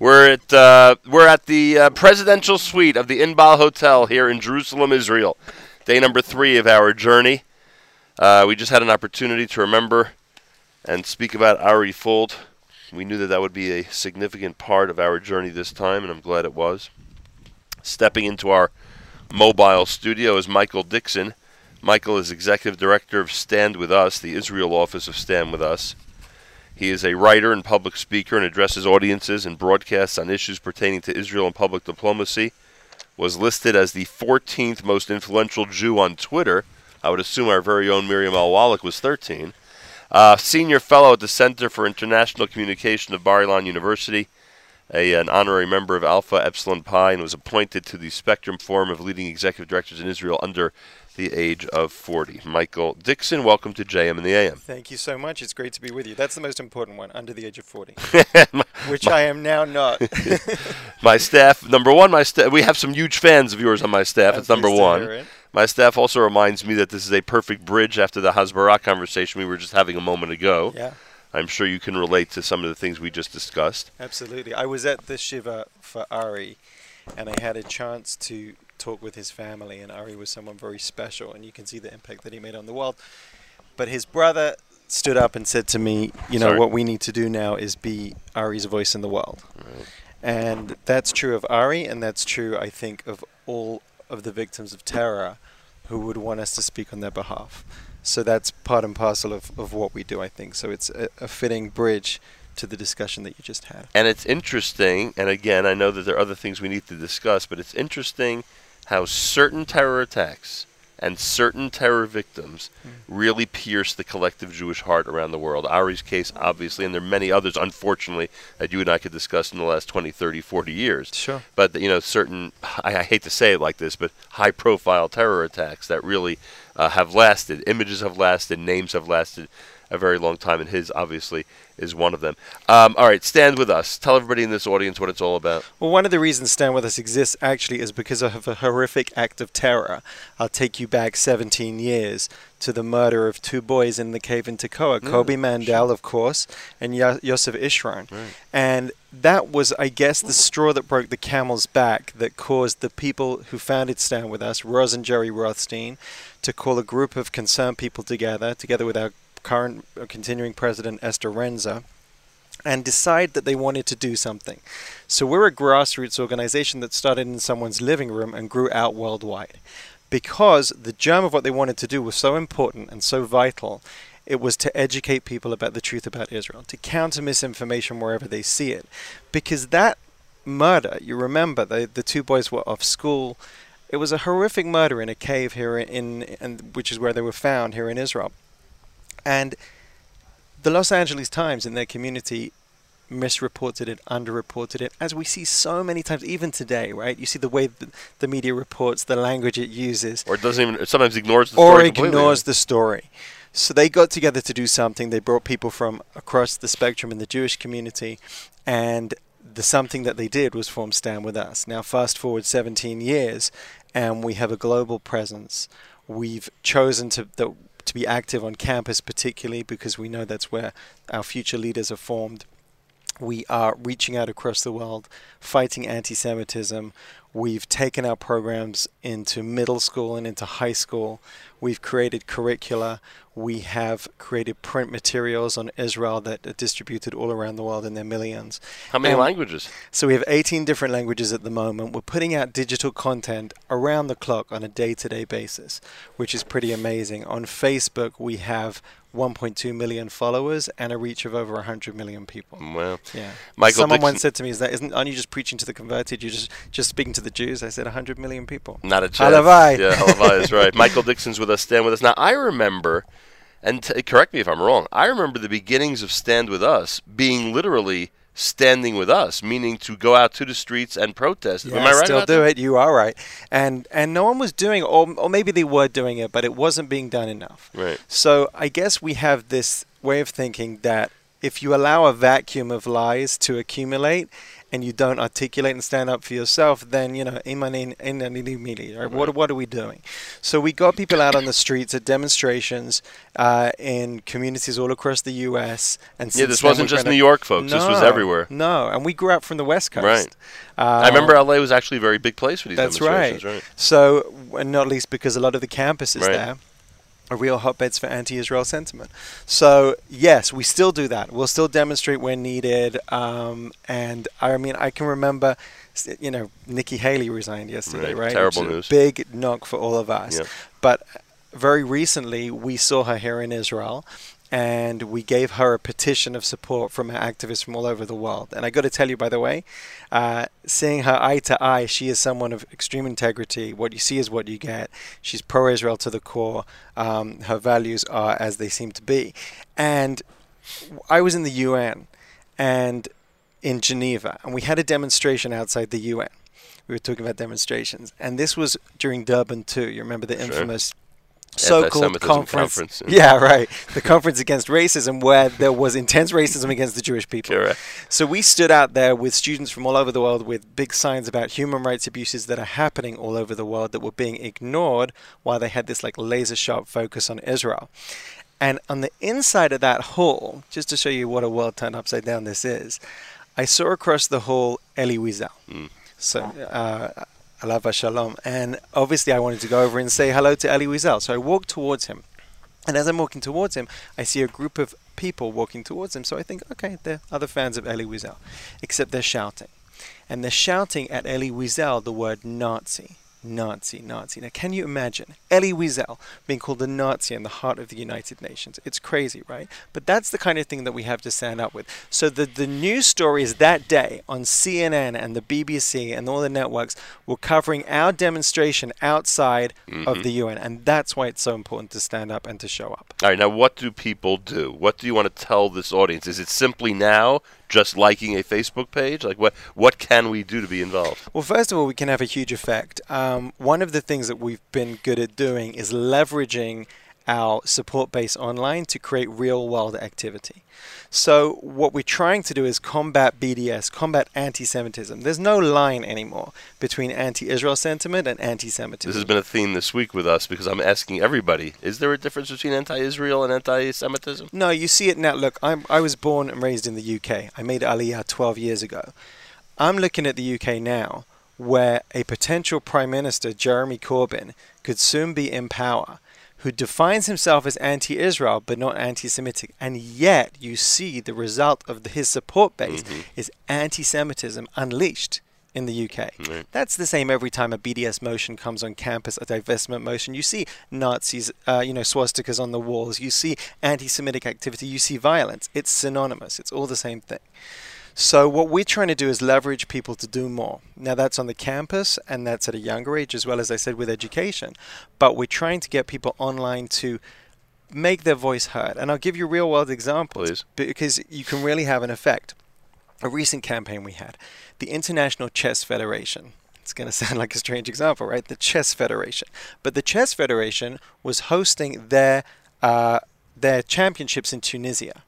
We're at uh, we're at the uh, presidential suite of the Inbal Hotel here in Jerusalem, Israel. Day number three of our journey. Uh, we just had an opportunity to remember and speak about Ari Fuld. We knew that that would be a significant part of our journey this time, and I'm glad it was. Stepping into our mobile studio is Michael Dickson. Michael is executive director of Stand With Us, the Israel office of Stand With Us. He is a writer and public speaker and addresses audiences and broadcasts on issues pertaining to Israel and public diplomacy. Was listed as the 14th most influential Jew on Twitter. I would assume our very own Miriam Al Wallach was 13. Uh, senior fellow at the Center for International Communication of Bar Ilan University a, an honorary member of Alpha Epsilon Pi and was appointed to the Spectrum Forum of Leading Executive Directors in Israel under the age of 40. Michael Dickson, welcome to JM in the AM. Thank you so much. It's great to be with you. That's the most important one, under the age of 40, which my, I am now not. my staff, number one, my staff, we have some huge fans of yours on my staff. it's number one. My staff also reminds me that this is a perfect bridge after the Hasbara conversation we were just having a moment ago. Yeah. I'm sure you can relate to some of the things we just discussed. Absolutely. I was at the Shiva for Ari, and I had a chance to talk with his family, and Ari was someone very special, and you can see the impact that he made on the world. But his brother stood up and said to me, You know, Sorry. what we need to do now is be Ari's voice in the world. Right. And that's true of Ari, and that's true, I think, of all of the victims of terror who would want us to speak on their behalf. So that's part and parcel of, of what we do, I think. So it's a, a fitting bridge to the discussion that you just had. And it's interesting, and again, I know that there are other things we need to discuss, but it's interesting how certain terror attacks and certain terror victims mm. really pierce the collective Jewish heart around the world. Ari's case, obviously, and there are many others, unfortunately, that you and I could discuss in the last 20, 30, 40 years. Sure. But, you know, certain, I, I hate to say it like this, but high profile terror attacks that really uh, have lasted. Images have lasted, names have lasted a very long time, and his obviously is one of them. Um, all right, stand with us. Tell everybody in this audience what it's all about. Well, one of the reasons Stand With Us exists actually is because of a horrific act of terror. I'll take you back 17 years to the murder of two boys in the cave in Tekoa, mm, Koby Mandell, sure. of course, and Yosef Ish-Ran. Right. And that was, I guess, the straw that broke the camel's back that caused the people who founded Stand With Us, Roz and Jerry Rothstein, to call a group of concerned people together, together with our current uh, continuing president Esther Renzer, and decide that they wanted to do something. So we're a grassroots organization that started in someone's living room and grew out worldwide. Because the germ of what they wanted to do was so important and so vital, it was to educate people about the truth about Israel, to counter misinformation wherever they see it. Because that murder, you remember, the, the two boys were off school. It was a horrific murder in a cave here in, in which is where they were found here in Israel. And the Los Angeles Times in their community misreported it, underreported it, as we see so many times, even today, right? You see the way the, the media reports, the language it uses. Or it doesn't even, sometimes ignores the story. Or ignores the story. So they got together to do something. They brought people from across the spectrum in the Jewish community, and the something that they did was form Stand With Us. Now, fast forward 17 years, and we have a global presence. We've chosen to, that to be active on campus, particularly because we know that's where our future leaders are formed. We are reaching out across the world, fighting anti Semitism. We've taken our programs into middle school and into high school. We've created curricula. We have created print materials on Israel that are distributed all around the world in their millions. How many and languages? So we have 18 different languages at the moment. We're putting out digital content around the clock on a day to day basis, which is pretty amazing. On Facebook, we have 1.2 million followers and a reach of over 100 million people. Well, yeah. Michael Someone Dickson once said to me, "Is that isn't? Aren't you just preaching to the converted? You're just just speaking to the Jews?" I said, "100 million people." Not a chance. Halavai. Yeah, Halavai is right. Michael Dickson's with us. Stand with us. Now, I remember, and t- correct me if I'm wrong. I remember the beginnings of Stand with Us being literally standing with us, meaning to go out to the streets and protest. Yeah, Am I right? Still do that? it. You are right. And and no one was doing it, or, or maybe they were doing it, but it wasn't being done enough. Right. So I guess we have this way of thinking that if you allow a vacuum of lies to accumulate and you don't articulate and stand up for yourself, then you know. Right? What what are we doing? So we got people out on the streets at demonstrations uh, in communities all across the U.S. And yeah, this wasn't just New York, folks. No, this was everywhere. No, and we grew up from the West Coast. Right. Uh, I remember LA was actually a very big place for these that's demonstrations. Right. right. So, and not least because a lot of the campuses Right. there are real hotbeds for anti-Israel sentiment. So yes, we still do that. We'll still demonstrate when needed. Um, and I mean, I can remember, you know, Nikki Haley resigned yesterday, Right. right? Terrible news. big knock for all of us. Yep. But very recently, we saw her here in Israel. And we gave her a petition of support from activists from all over the world. And I got to tell you, by the way, uh, seeing her eye to eye, she is someone of extreme integrity. What you see is what you get. She's pro Israel to the core. Um, her values are as they seem to be. And I was in the UN and in Geneva, and we had a demonstration outside the UN. We were talking about demonstrations, and this was during Durban too. You remember the Sure. So-called conference? conference, yeah, right. The conference against racism, where there was intense racism against the Jewish people. Correct. So we stood out there with students from all over the world with big signs about human rights abuses that are happening all over the world that were being ignored while they had this like laser sharp focus on Israel. And on the inside of that hall, just to show you what a world turned upside down this is, I saw across the hall Elie Wiesel. Mm. So, uh, Alav HaShalom. And obviously, I wanted to go over and say hello to Elie Wiesel. So I walked towards him. And as I'm walking towards him, I see a group of people walking towards him. So I think, okay, they're other fans of Elie Wiesel. Except they're shouting. And they're shouting at Elie Wiesel the word Nazi. Nazi, Nazi. Now, can you imagine Elie Wiesel being called a Nazi in the heart of the United Nations? It's crazy, right? But that's the kind of thing that we have to stand up with. So the, the news stories that day on CNN and the BBC and all the networks were covering our demonstration outside of mm-hmm. the UN. And that's why it's so important to stand up and to show up. All right, now what do people do? What do you want to tell this audience? Is it simply now just liking a Facebook page? Like what what can we do to be involved? Well, first of all, we can have a huge effect. Um, one of the things that we've been good at doing is leveraging our support base online to create real world activity. So, what we're trying to do is combat BDS, combat anti Semitism. There's no line anymore between anti Israel sentiment and anti Semitism. This has been a theme this week with us because I'm asking everybody: Is there a difference between anti-Israel and anti-Semitism? No, you see it now. Look, I'm, I was born and raised in the UK. I made Aliyah 12 years ago. I'm looking at the UK now, where a potential Prime Minister, Jeremy Corbyn, could soon be in power, who defines himself as anti Israel but not anti Semitic. And yet, you see the result of his support base is anti Semitism unleashed in the UK. Right. That's the same every time a BDS motion comes on campus, a divestment motion. You see Nazis, uh, you know, swastikas on the walls. You see anti-Semitic activity. You see violence. It's synonymous. It's all the same thing. So what we're trying to do is leverage people to do more. Now that's on the campus and that's at a younger age as well as I said with education. But we're trying to get people online to make their voice heard. And I'll give you real world examples Please. because you can really have an effect. A recent campaign we had, the International Chess Federation. It's going to sound like a strange example, right? The Chess Federation. But the Chess Federation was hosting their uh, their championships in Tunisia.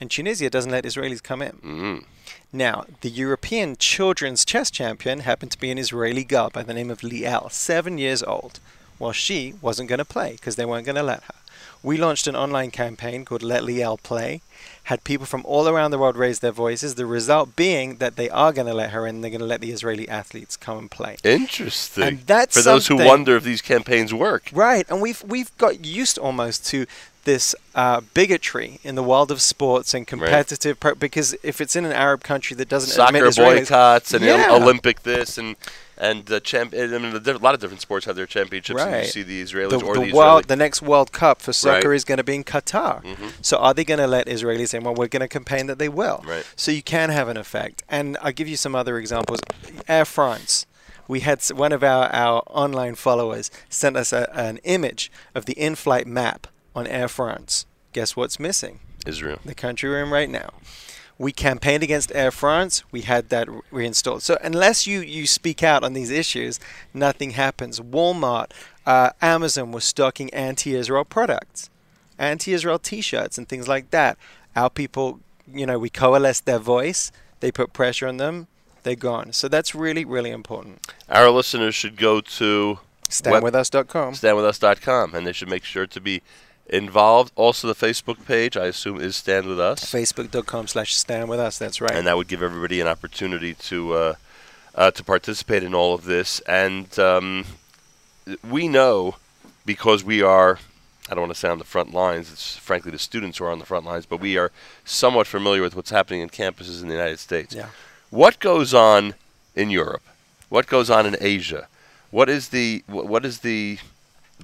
And Tunisia doesn't let Israelis come in. Mm. Now, the European children's chess champion happened to be an Israeli girl by the name of Liel, seven years old. Well, she wasn't going to play because they weren't going to let her. We launched an online campaign called Let Liel Play, had people from all around the world raise their voices, the result being that they are going to let her in, they're going to let the Israeli athletes come and play. Interesting. And that's for those who wonder if these campaigns work. Right, and we've we've got used almost to this uh, bigotry in the world of sports and competitive pro- because if it's in an Arab country that doesn't admit Israelis, boycotts and Yeah. Olympic this and and uh, champ. I mean, a lot of different sports have their championships. And you see the Israelis the, or the the, world, Israeli. the next World Cup for soccer Right. is going to be in Qatar. Mhm. So are they going to let Israelis in? Well, we're going to campaign that they will. Right. So you can have an effect. And I'll give you some other examples. Air France. We had one of our, our online followers sent us a, an image of the in-flight map on Air France. Guess what's missing? Israel. the country we're in right now. We campaigned against Air France. We had that reinstalled. So unless you, you speak out on these issues, nothing happens. Walmart, uh, Amazon was stocking anti-Israel products, anti-Israel T-shirts and things like that. Our people, you know, we coalesced their voice. They put pressure on them. they're gone. So that's really, really important. Our listeners should go to StandWithUs.com. StandWithUs.com, and they should make sure to be involved. Also, the Facebook page, I assume, is Stand With Us. Facebook.com slash Stand With Us, that's right. And that would give everybody an opportunity to uh, uh, to participate in all of this. And um, we know, because we are, I don't want to say on the front lines, it's frankly the students who are on the front lines, but we are somewhat familiar with what's happening in campuses in the United States. Yeah. What goes on in Europe? What goes on in Asia? What is the what is the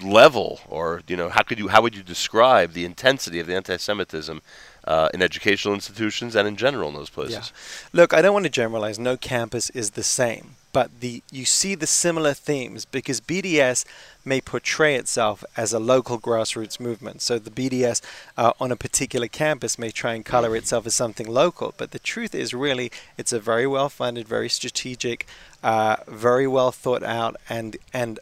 level, or you know, how could you how would you describe the intensity of the anti-Semitism uh, in educational institutions and in general in those places? Yeah. Look, I don't want to generalize. No campus is the same, but the you see the similar themes because BDS may portray itself as a local grassroots movement. So the BDS uh, on a particular campus may try and color itself as something local, but the truth is really it's a very well funded, very strategic, uh, very well thought out, and and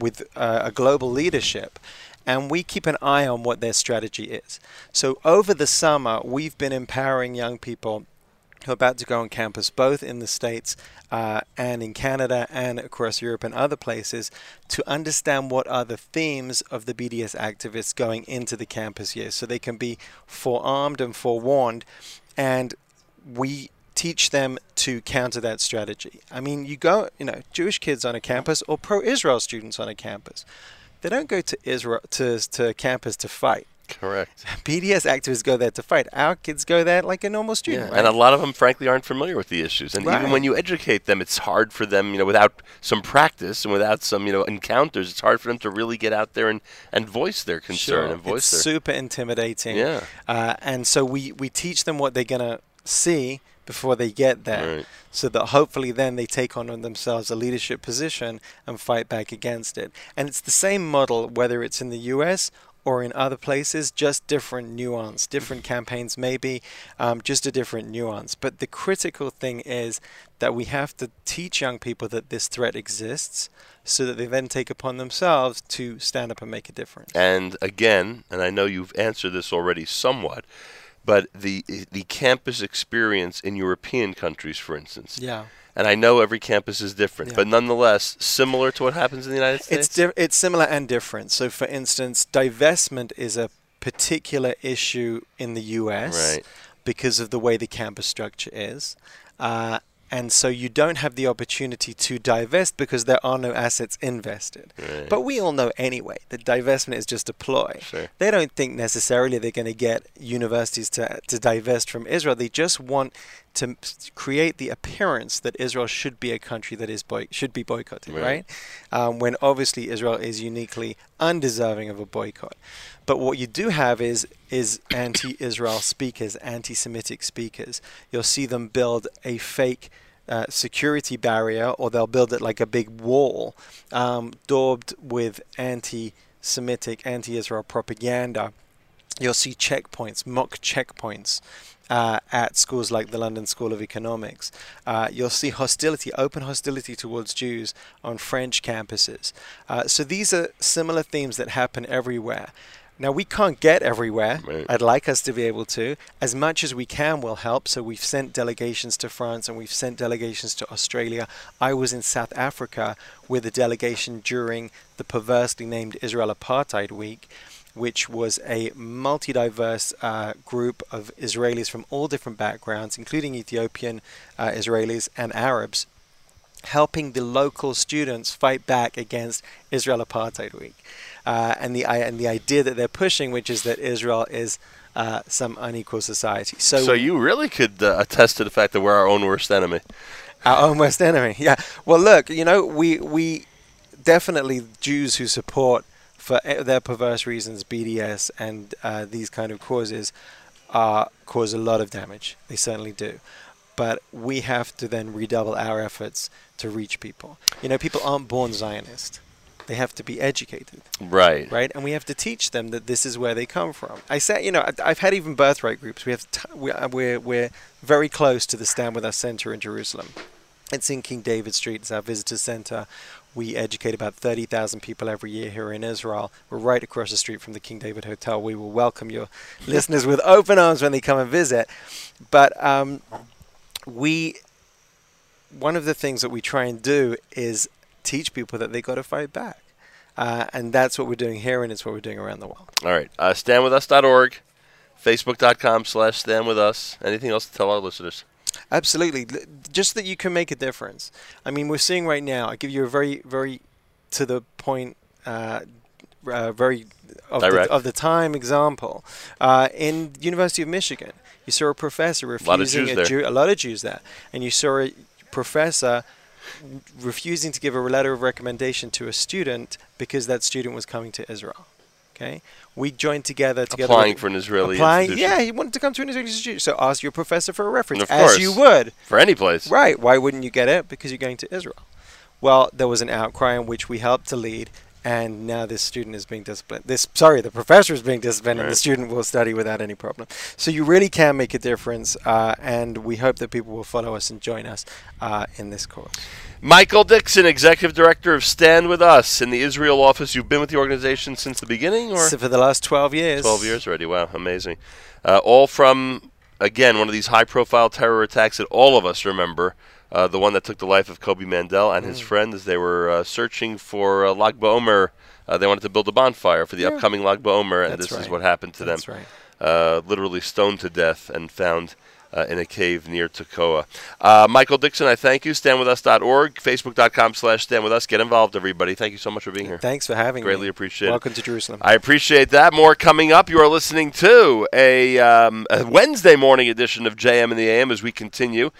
with uh, a global leadership and we keep an eye on what their strategy is. So over the summer, we've been empowering young people who are about to go on campus, both in the States uh, and in Canada and across Europe and other places, to understand what are the themes of the BDS activists going into the campus year so they can be forearmed and forewarned. And we teach them to counter that strategy. I mean, you go, you know, Jewish kids on a campus or pro-Israel students on a campus, they don't go to Israel to to campus to fight. Correct. BDS activists go there to fight. Our kids go there like a normal student. Yeah, right? and a lot of them, frankly, aren't familiar with the issues. And even when you educate them, it's hard for them, you know, without some practice and without some, you know, encounters, it's hard for them to really get out there and, and voice their concern Sure. and voice it's their. super intimidating. Yeah. Uh, and so we, we teach them what they're going to see before they get there. Right. So that hopefully then they take on themselves a leadership position and fight back against it. And it's the same model whether it's in the US or in other places, just different nuance, different campaigns maybe, um, just a different nuance. But the critical thing is that we have to teach young people that this threat exists so that they then take upon themselves to stand up and make a difference. And again, and I know you've answered this already somewhat, but the the campus experience in European countries, for instance, Yeah. and I know every campus is different, Yeah. but nonetheless similar to what happens in the United States. It's di- it's similar and different. So, for instance, divestment is a particular issue in the U.S. Right. because of the way the campus structure is, uh, and so you don't have the opportunity to divest because there are no assets invested. Right. But we all know anyway that divestment is just a ploy. Sure. They don't think necessarily they're going to get universities to, to divest from Israel. They just want to create the appearance that Israel should be a country that is boy- should be boycotted, Right. right? Um, when obviously Israel is uniquely undeserving of a boycott. But what you do have is is anti-Israel speakers, anti-Semitic speakers. You'll see them build a fake uh, security barrier, or they'll build it like a big wall, um, daubed with anti-Semitic, anti-Israel propaganda. You'll see checkpoints, mock checkpoints. Uh, at schools like the London School of Economics, uh, you'll see hostility, open hostility towards Jews on French campuses. Uh, so these are similar themes that happen everywhere. Now we can't get everywhere. Right. I'd like us to be able to. As much as we can will help. So we've sent delegations to France and we've sent delegations to Australia. I was in South Africa with a delegation during the perversely named Israel Apartheid Week, which was a multi-diverse uh, group of Israelis from all different backgrounds, including Ethiopian uh, Israelis and Arabs, helping the local students fight back against Israel Apartheid Week. Uh, and the and the idea that they're pushing, which is that Israel is uh, some unequal society. So, so you really could uh, attest to the fact that we're our own worst enemy. our own worst enemy. Yeah. Well, look, you know, we we definitely Jews who support for e- their perverse reasons BDS and uh, these kind of causes uh, cause a lot of damage. They certainly do. But we have to then redouble our efforts to reach people. You know, people aren't born Zionist. They have to be educated, Right. right? And we have to teach them that this is where they come from. I say, you know, I've had even birthright groups. We have t- we- uh, we're we're very close to the Stand With Us Center in Jerusalem. It's in King David Street. It's our visitor center. We educate about 30,000 people every year here in Israel. We're right across the street from the King David Hotel. We will welcome your listeners with open arms when they come and visit. But um, we one of the things that we try and do is teach people that they got to fight back. Uh, and that's what we're doing here, and it's what we're doing around the world. All right. Uh, standwithus.org, facebook.com slash standwithus. Anything else to tell our listeners? Absolutely. Just that you can make a difference. I mean, we're seeing right now, I give you a very, very to the point, uh, uh, very of the, of the time example. Uh, in University of Michigan, you saw a professor lot of refusing Jews a there. Jew, a lot of Jews there, and you saw a professor refusing to give a letter of recommendation to a student because that student was coming to Israel. Okay, we joined together together. Applying with- for an Israeli applying, institution. yeah, he wanted to come to an Israeli institution. So ask your professor for a reference, Of as course. you would. For any place. Right. Why wouldn't you get it? Because you're going to Israel. Well, there was an outcry in which we helped to lead, and now this student is being disciplined. This, sorry, the professor is being disciplined, and the student will study without any problem. So you really can make a difference, uh, and we hope that people will follow us and join us uh, in this cause. Michael Dickson, Executive Director of Stand With Us in the Israel office. You've been with the organization since the beginning, or So for the last 12 years. 12 years already? Wow, amazing. Uh, all from, again, one of these high profile terror attacks that all of us remember. Uh, the one that took the life of Koby Mandell and Mm. his friend as they were uh, searching for uh, Lag BaOmer. Uh, they wanted to build a bonfire for the Yeah. upcoming Lag BaOmer, and That's this is what happened to That's them. right. Uh, literally stoned to death and found uh, in a cave near Tekoa. Uh, Michael Dickson, I thank you. StandWithUs.org, Facebook.com slash StandWithUs. Get involved, everybody. Thank you so much for being here. Thanks for having Greatly me. appreciate it. Welcome to Jerusalem. I appreciate that. More coming up. You are listening to a, um, a Wednesday morning edition of JM in the AM as we continue